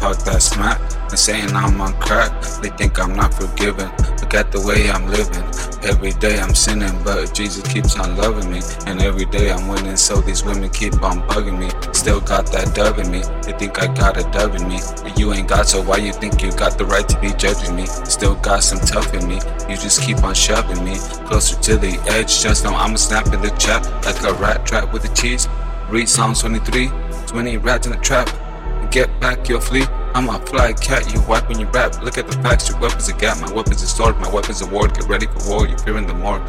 talk that smack and saying I'm on crack. They think I'm not forgiven. Look at the way I'm living. Every day I'm sinning, but Jesus keeps on loving me. And every day I'm winning, so these women keep on bugging me. Still got that dove in me. They think I got a dove in me. But you ain't got, so why you think you got the right to be judging me? Still got some tough in me. You just keep on shoving me closer to the edge. Just know I'ma snap in the trap like a rat trap with a cheese. Read Psalms 23, 20 rats in the trap. Get back your flee. I'm a fly cat, you wipe when you rap. Look at the facts, your weapons are gap, my weapons are sword, my weapons are war. Get ready for war, you're fearing the mark.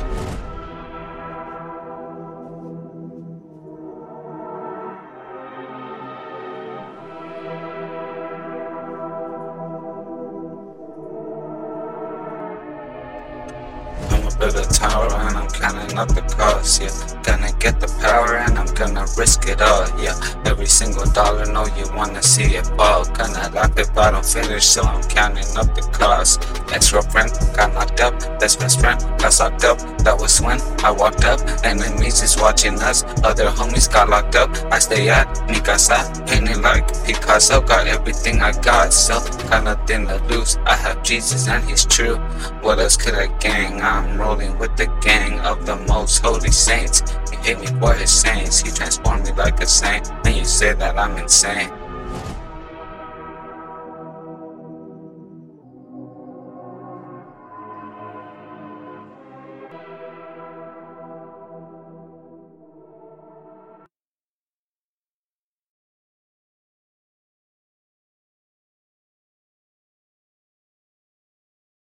Build a tower and I'm counting up the cost, yeah. Gonna get the power and I'm gonna risk it all, yeah. Every single dollar, know you wanna see it fall. Gonna laugh if I finish, so I'm counting up the cost. Ex girlfriend got knocked up, best best friend got locked up. That was when I walked up, enemies is watching us. Other homies got locked up. I stay at mi casa, painting like Picasso. Got everything I got, so got nothing to lose. I have Jesus and He's true. What else could I gang? I'm rolling with the gang of the most holy saints. You hit me for his saints. He transformed me like a saint, and you say that I'm insane.